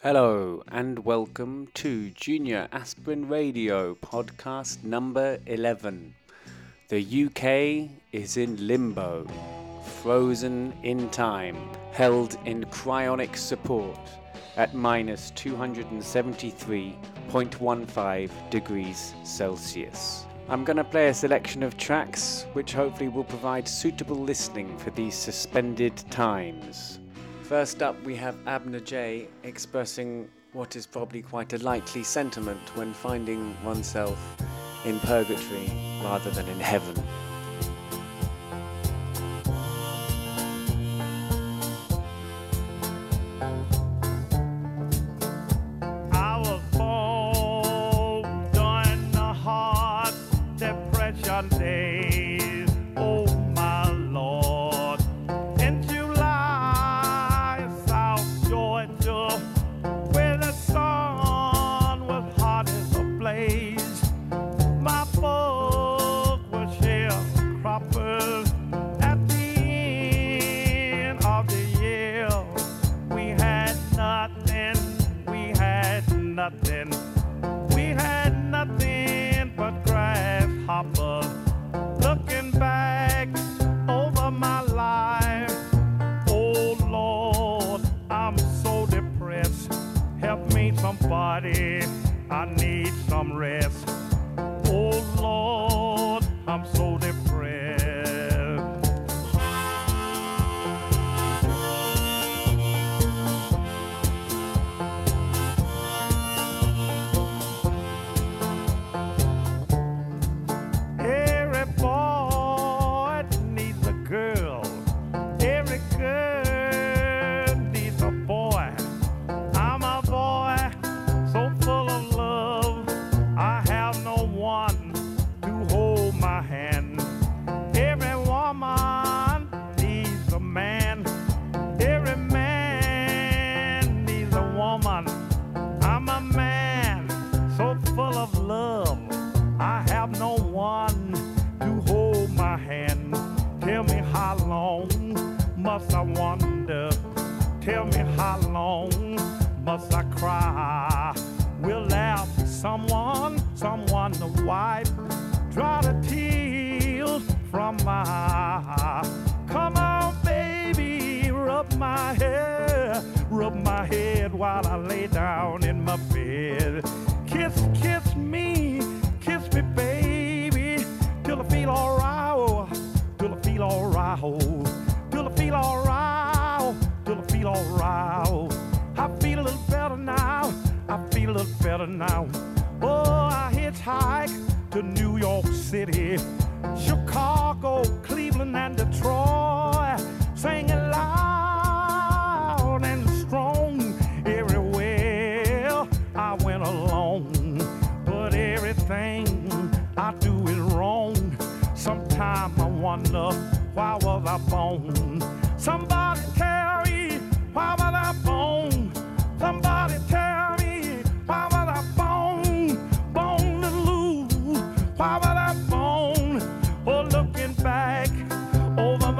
Hello and welcome to Junior Aspirin Radio podcast number 11. The UK is in limbo, frozen in time, held in cryonic support at minus 273.15 degrees Celsius. I'm going to play a selection of tracks which hopefully will provide suitable listening for these suspended times. First up, we have Abner Jay expressing what is probably quite a likely sentiment when finding oneself in purgatory rather than in heaven.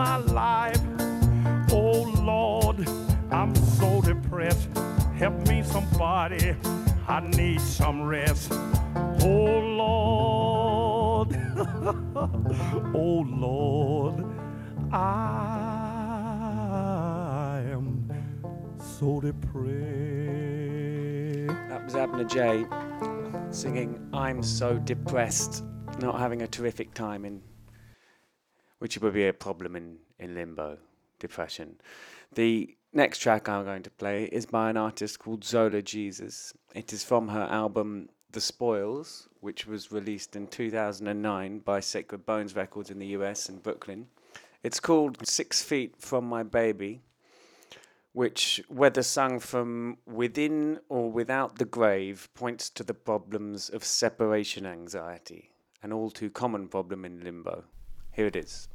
My life. Oh Lord, I'm so depressed. Help me, somebody. I need some rest. Oh Lord, oh Lord, I am so depressed. That was Abner Jay singing I'm So Depressed, not having a terrific time in which would be a problem in, in limbo, depression. The next track I'm going to play is by an artist called Zola Jesus. It is from her album The Spoils, which was released in 2009 by Sacred Bones Records in the US in Brooklyn. It's called Six Feet from My Baby, which, whether sung from within or without the grave, points to the problems of separation anxiety, an all too common problem in limbo. Here it is.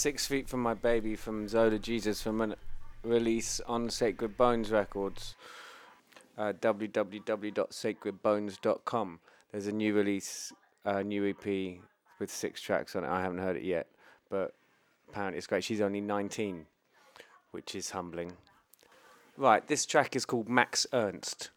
Six Feet from My Baby from Zola Jesus from a release on Sacred Bones Records. Uh, www.sacredbones.com. There's a new release, uh, new EP with six tracks on it. I haven't heard it yet, but apparently it's great. She's only 19, which is humbling. Right, this track is called Max Ernst.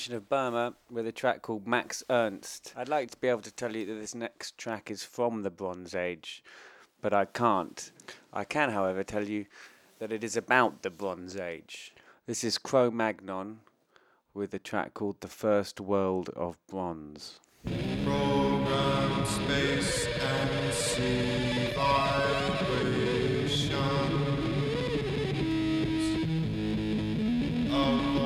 Mission of Burma with a track called Max Ernst. I'd like to be able to tell you that this next track is from the Bronze Age, but I can't. I can, however, tell you that it is about the Bronze Age. This is Cromagnon with a track called The First World of Bronze. Program space and sea. A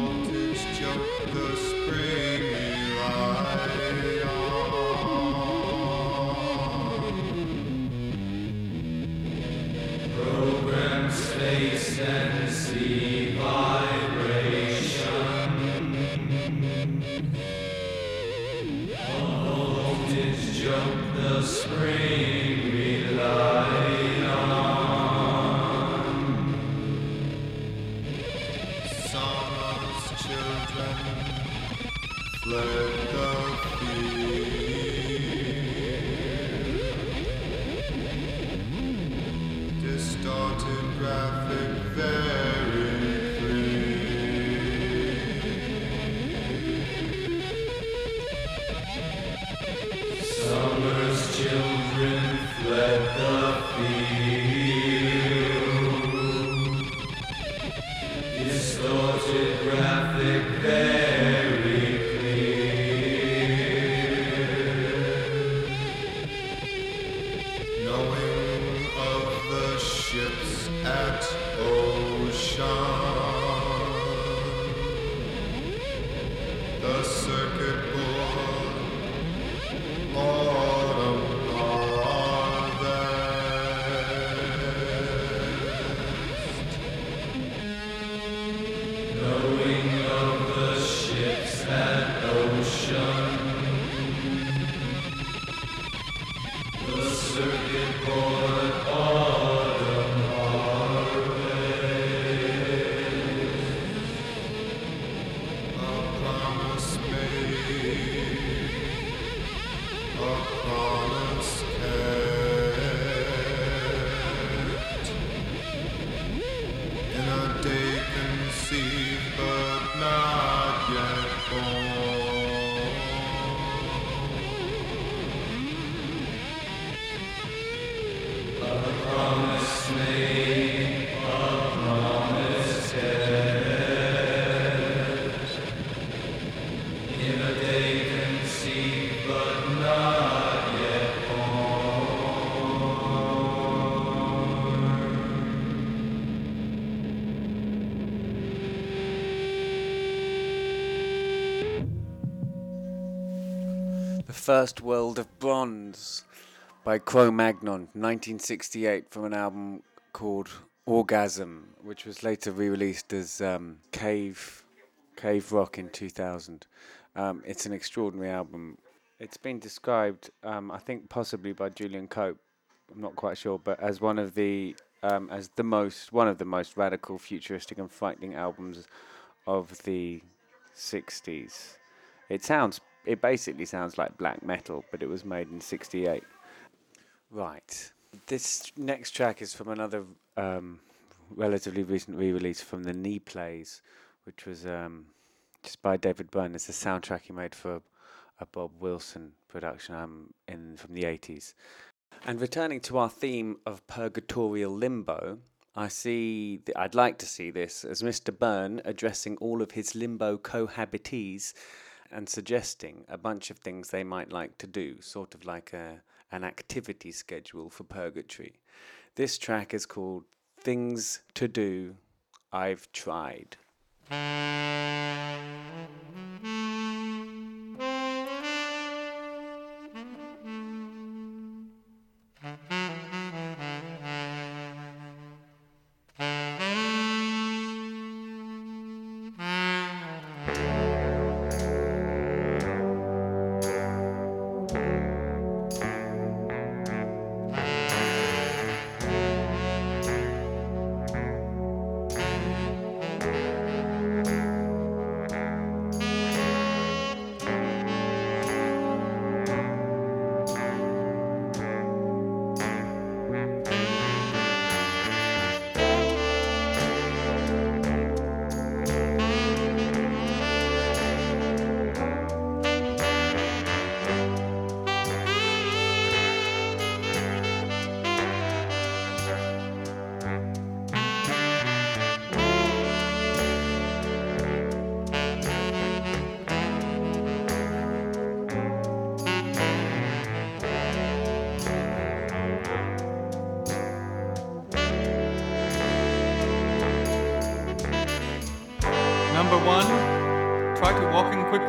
First World of Bronze by Cromagnon, 1968, from an album called Orgasm, which was later re-released as um, Cave Cave Rock in 2000. Um, it's an extraordinary album. It's been described, um, I think, possibly by Julian Cope. I'm not quite sure, but as one of the um, as the most one of the most radical, futuristic, and frightening albums of the 60s. It sounds, it basically sounds like black metal, but it was made in '68. Right. This next track is from another um, relatively recent re-release from the Knee Plays, which was um, just by David Byrne. It's a soundtrack he made for a Bob Wilson production um, in from the 80s. And returning to our theme of purgatorial limbo, I see, th- I'd like to see this as Mr. Byrne addressing all of his limbo cohabitees and suggesting a bunch of things they might like to do, sort of like a, an activity schedule for purgatory. This track is called Things to Do I've Tried.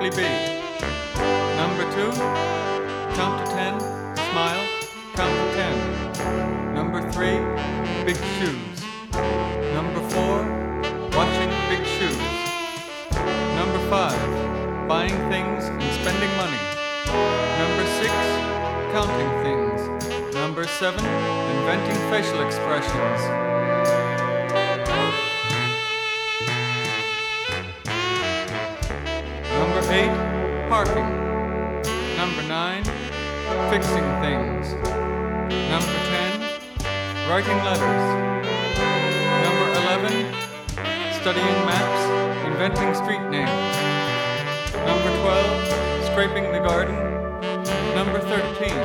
Be. Number two, count to ten, smile, count to ten. Number three, big shoes. Number four, watching big shoes. Number five, buying things and spending money. Number six, counting things. Number seven, inventing facial expressions. Parking. Number nine, fixing things. Number ten, writing letters. Number eleven, studying maps, inventing street names. Number twelve, scraping the garden. Number thirteen,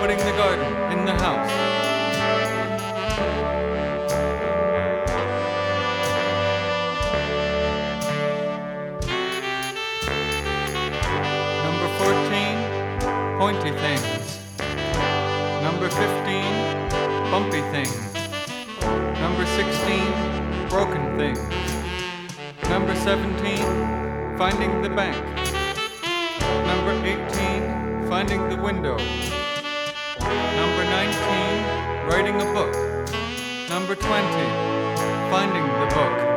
putting the garden in the house. Pointy things. Number 15, bumpy things. Number 16, broken things. Number 17, finding the bank. Number 18, Finding the Window. Number 19, Writing a Book. Number 20, Finding the Book.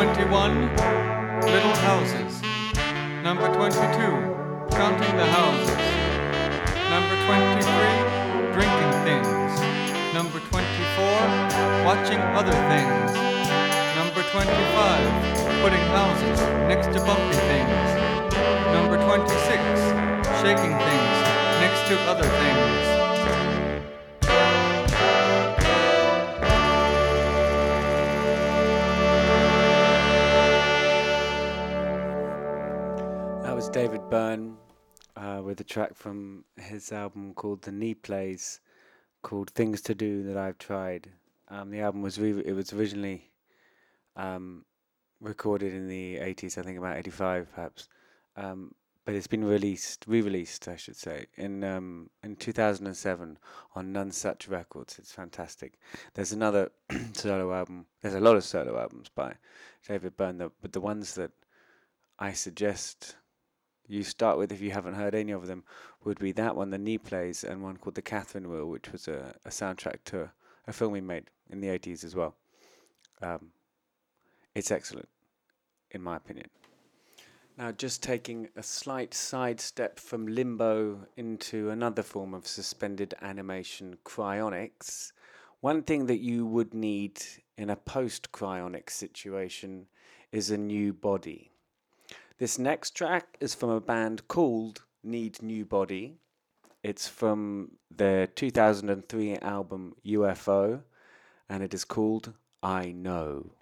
21, Little Houses. Number 22, Counting the Houses. Number 23, Drinking Things. Number 24, Watching Other Things. Number 25, Putting Houses next to bumpy things. Number 26, Shaking Things next to other things. Byrne uh, with a track from his album called The Knee Plays, called Things to Do That I've Tried. Um, the album was re- it was originally um, recorded in the 80s, I think about 85 perhaps, um, but it's been released, re-released, I should say, in um, in 2007 on Nonesuch Records. It's fantastic. There's another solo album. There's a lot of solo albums by David Byrne, but the ones that I suggest you start with if you haven't heard any of them would be that one, the knee plays, and one called the Catherine Wheel, which was a, a soundtrack to a, film he made in the 80s as well. Um, it's excellent, in my opinion. Now, just taking a slight sidestep from limbo into another form of suspended animation, cryonics. One thing that you would need in a post cryonic situation is a new body. This next track is from a band called Need New Body. It's from their 2003 album UFO, and it is called I Know.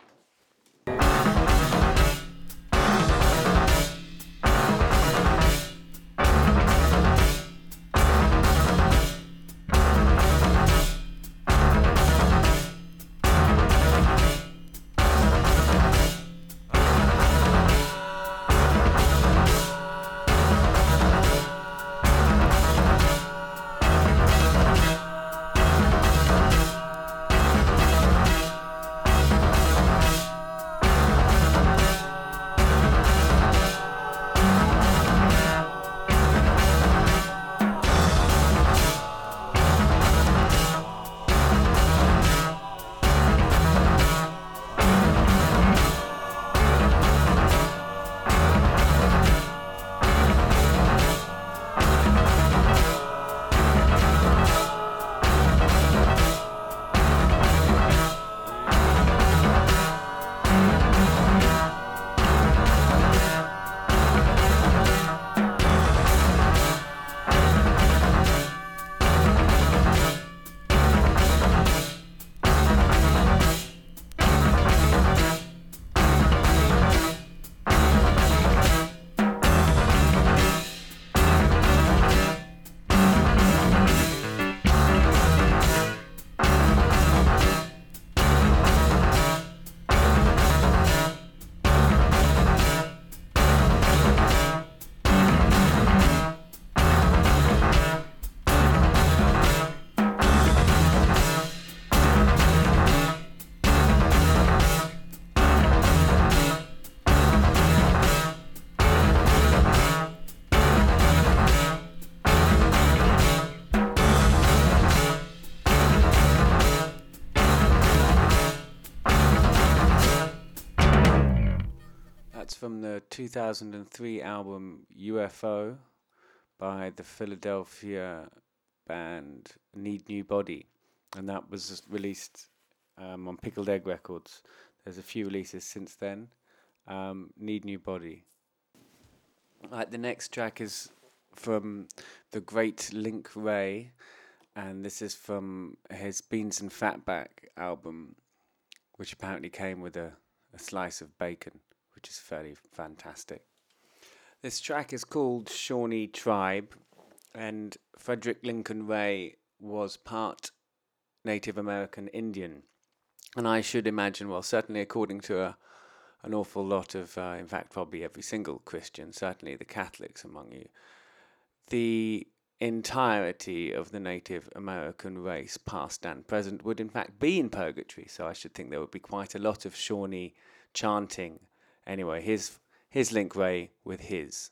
2003 album UFO by the Philadelphia band Need New Body. And that was released um, on Pickled Egg Records. There's a few releases since then. Um, Need New Body. Right, the next track is from the great Link Wray, and this is from his Beans and Fatback album, which apparently came with a, a slice of bacon, which is fairly fantastic. This track is called Shawnee Tribe, and Frederick Lincoln Wray was part Native American Indian. And I should imagine, well, certainly according to a, an awful lot of, uh, in fact, probably every single Christian, certainly the Catholics among you, the entirety of the Native American race, past and present, would in fact be in purgatory. So I should think there would be quite a lot of Shawnee chanting. Anyway, here's, here's Link Wray with his.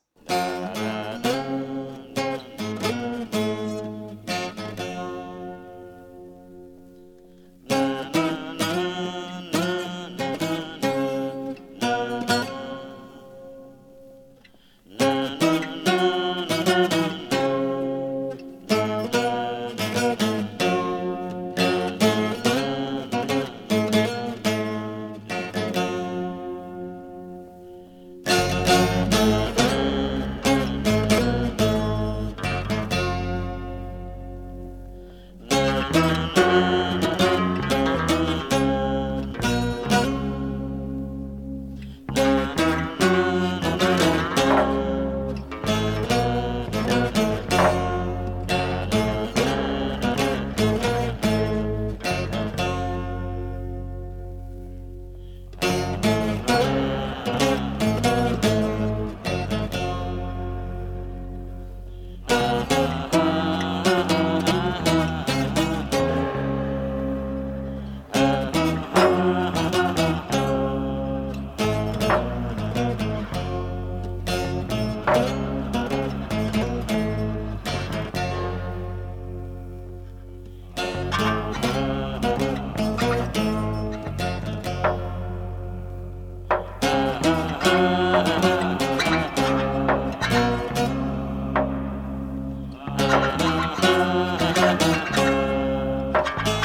I'm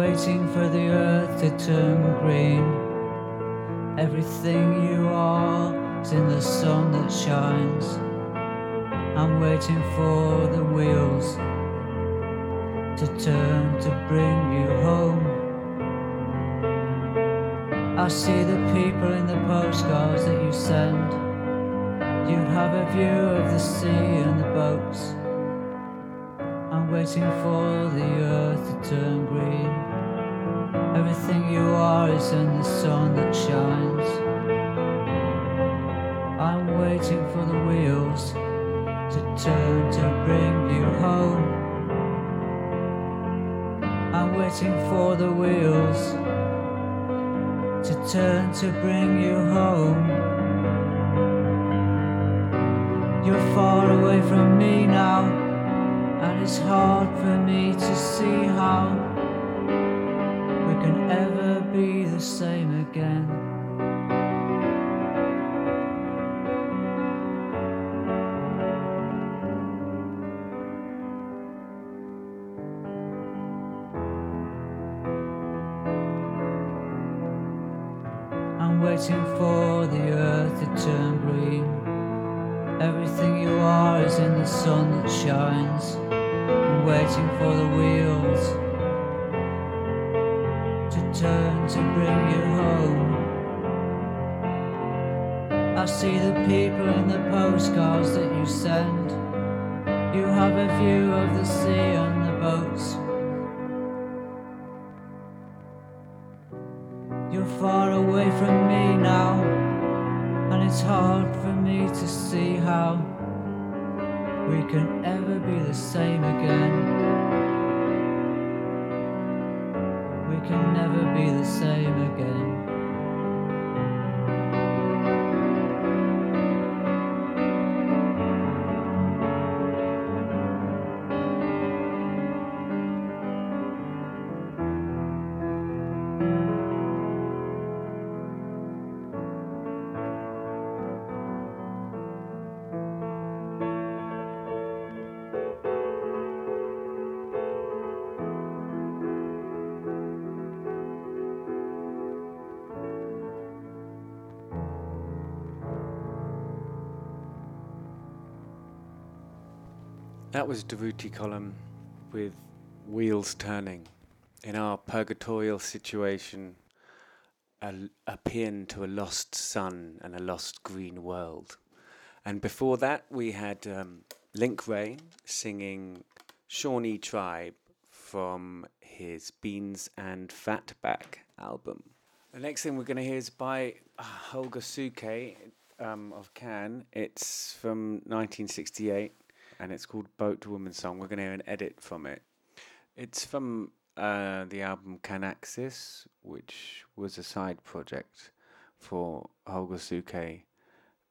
waiting for the earth to turn green. Everything you are is in the sun that shines. I'm waiting for the wheels to turn to bring you home. I see the people in the postcards that you send. You have a view of the sea and the boats. I'm waiting for the earth to turn green. Everything you are is in the sun that shines. I'm waiting for the wheels to turn to bring you home. I'm waiting for the wheels to turn to bring you home. You're far away from me now, and it's hard for me to see how sun that shines, and waiting for the wheels to turn to bring you home. I see the people in the postcards that you send. You have a view of the sea and the boats. You're far away from me now, and it's hard for me to see how we can ever be the same again. We can never be the same again. Was Durutti Column with wheels turning. In our purgatorial situation, a, a paean to a lost sun and a lost green world. And before that, we had um, Link Wray singing Shawnee Tribe from his Beans and Fatback album. The next thing we're going to hear is by Holger Czukay um, of Can. It's from 1968 and it's called Boat Woman Song. We're going to hear an edit from it. It's from uh, the album Canaxis, which was a side project for Holger Czukay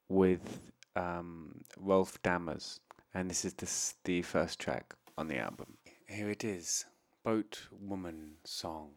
with um, Rolf Dammers, and this is this, the first track on the album. Here it is Boat Woman Song.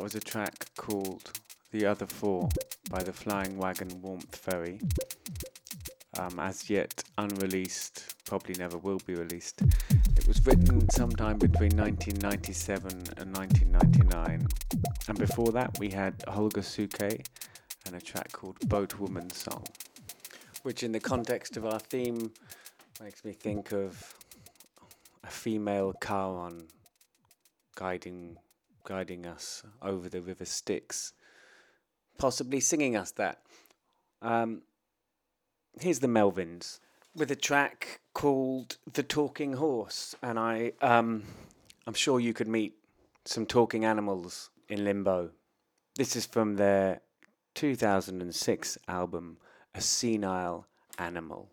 That was a track called The Other Four by the Flying Wagon Warmth Ferry. Um, as yet unreleased, probably never will be released. It was written sometime between 1997 and 1999. And before that, we had Holger Czukay and a track called Boat Woman Song, which, in the context of our theme, makes me think of a female Charon guiding guiding us over the river Styx, possibly singing us that. Um, here's the Melvins with a track called "The Talking Horse," and I um, I'm sure you could meet some talking animals in Limbo. This is from their 2006 album, "A Senile Animal."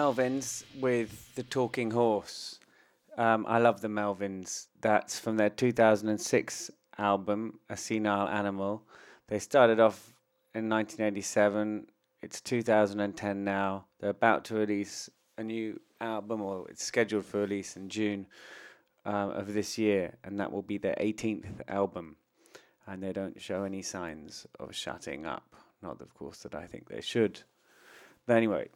Melvins with the Talking Horse. Um, I love the Melvins. That's from their 2006 album, A Senile Animal. They started off in 1987. It's 2010 now. They're about to release a new album, or it's scheduled for release in June um, of this year, and that will be their 18th album. And they don't show any signs of shutting up. Not, of course, that I think they should. But anyway,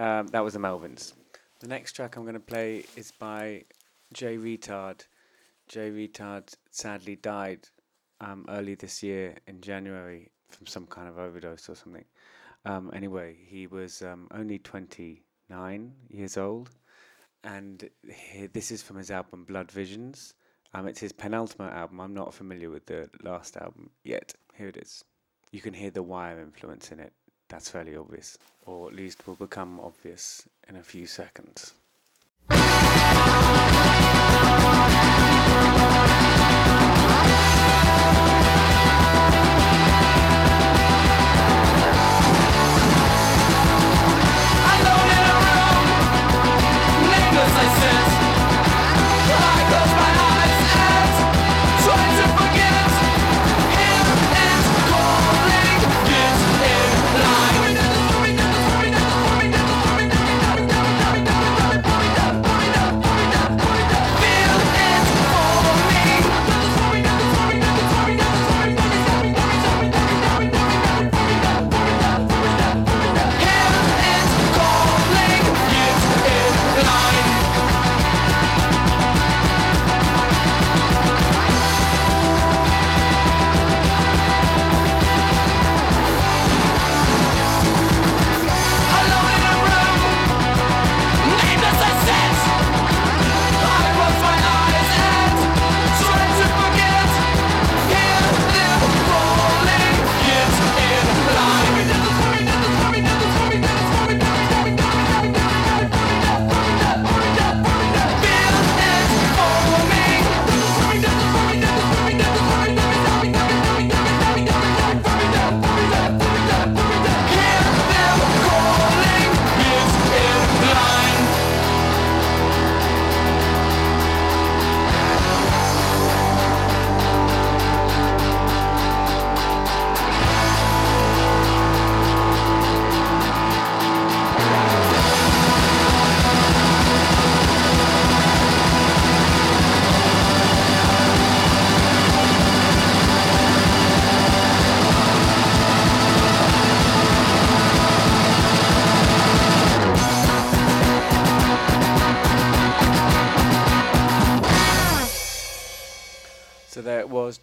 um, that was the Melvins. The next track I'm going to play is by Jay Reatard. Jay Reatard sadly died um, early this year in January from some kind of overdose or something. Um, anyway, he was um, only 29 years old, and he, this is from his album Blood Visions. Um, it's his penultimate album. I'm not familiar with the last album yet. Here it is. You can hear the Wire influence in it. That's fairly obvious, or at least will become obvious in a few seconds. Thank you.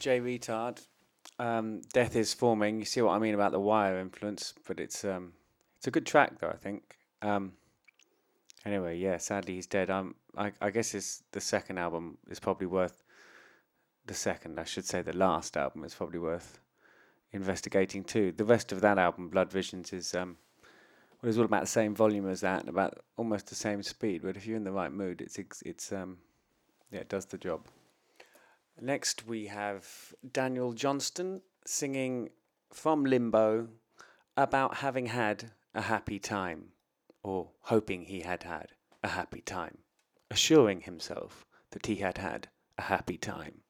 Jay Reatard. Um, Death is forming. You see what I mean about the Wire influence, but it's um, it's a good track though. I think. Um, anyway, yeah. Sadly, he's dead. Um, I, I guess it's the second album is probably worth. The second, I should say, the last album is probably worth investigating too. The rest of that album, Blood Visions, is um, well, it's all about the same volume as that about almost the same speed. But if you're in the right mood, it's it's um, yeah, it does the job. Next, we have Daniel Johnston singing from Limbo about having had a happy time, or hoping he had had a happy time, assuring himself that he had had a happy time.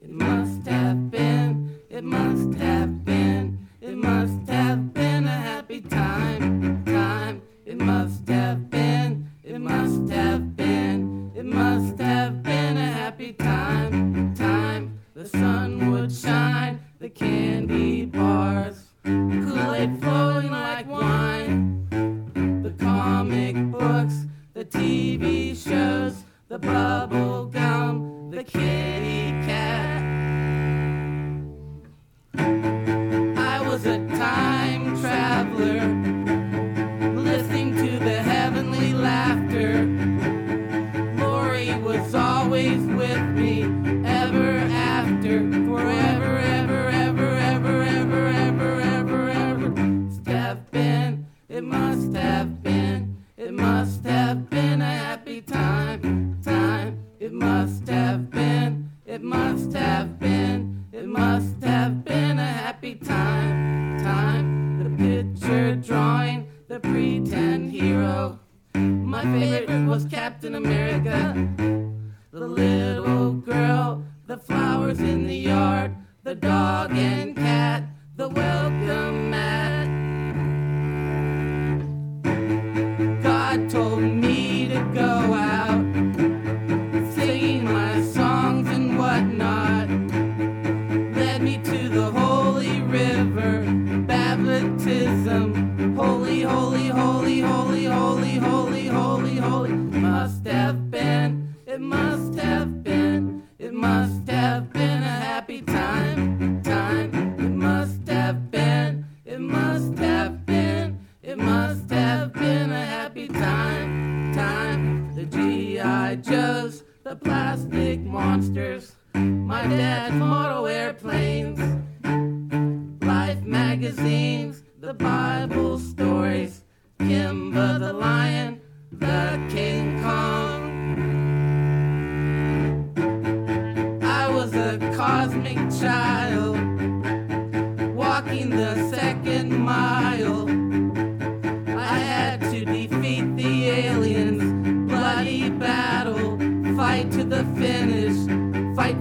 It must have been, it must have been, it must have been a happy time, time. It must have been, it must have been, it must have been a happy time. The candy bars, Kool-Aid flowing like wine. The comic books, the TV shows, the bubble gum, the kitty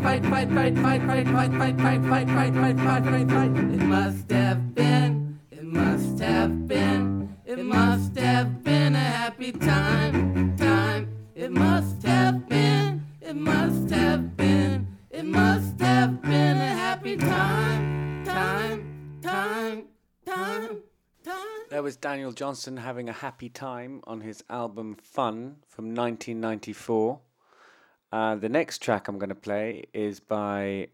Fight, fight, fight, fight, fight, fight, fight, fight, fight, fight, fight, fight, fight, fight. It must have been, it must have been, it must have been a happy time, time. It must have been, it must have been, it must have been a happy time, time, time, time. There was Daniel Johnston having a happy time on his album Fun from 1994. Uh, the next track I'm going to play is by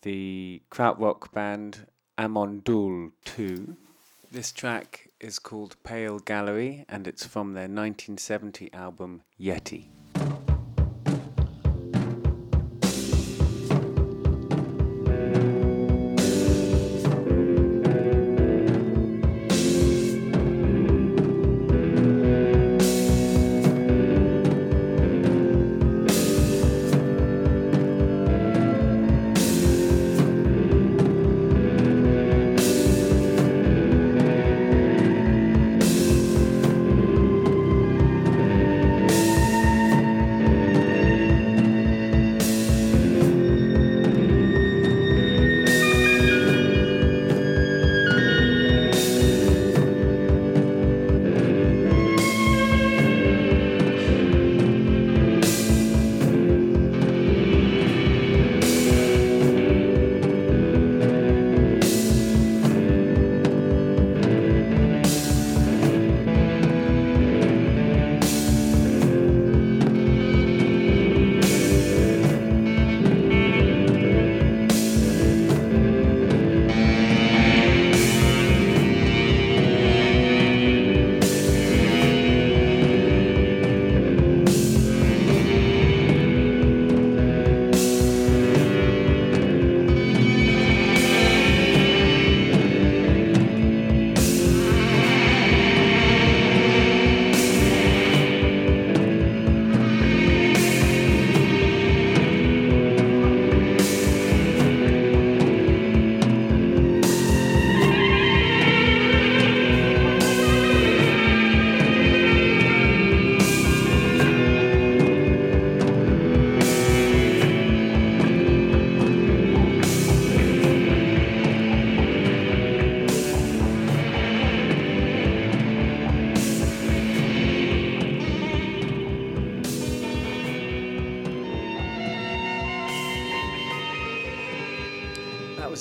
the krautrock band Amondul 2. This track is called Pale Gallery and it's from their 1970 album Yeti.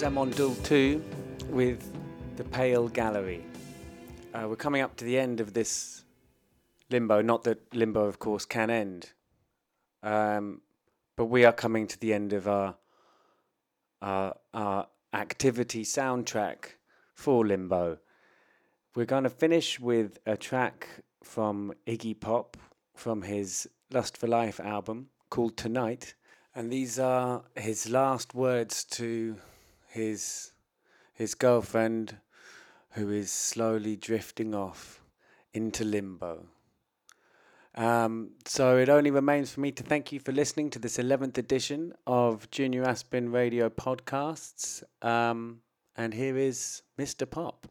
Was Amon Düül II with The Pale Gallery. Uh, we're coming up to the end of this limbo. Not that limbo, of course, can end. Um, but we are coming to the end of our, our, our activity soundtrack for limbo. We're going to finish with a track from Iggy Pop from his Lust for Life album called Tonight. And these are his last words to his his girlfriend who is slowly drifting off into limbo. Um, so it only remains for me to thank you for listening to this 11th edition of Junior Aspin Radio podcasts. Um, and here is Mr. Pop.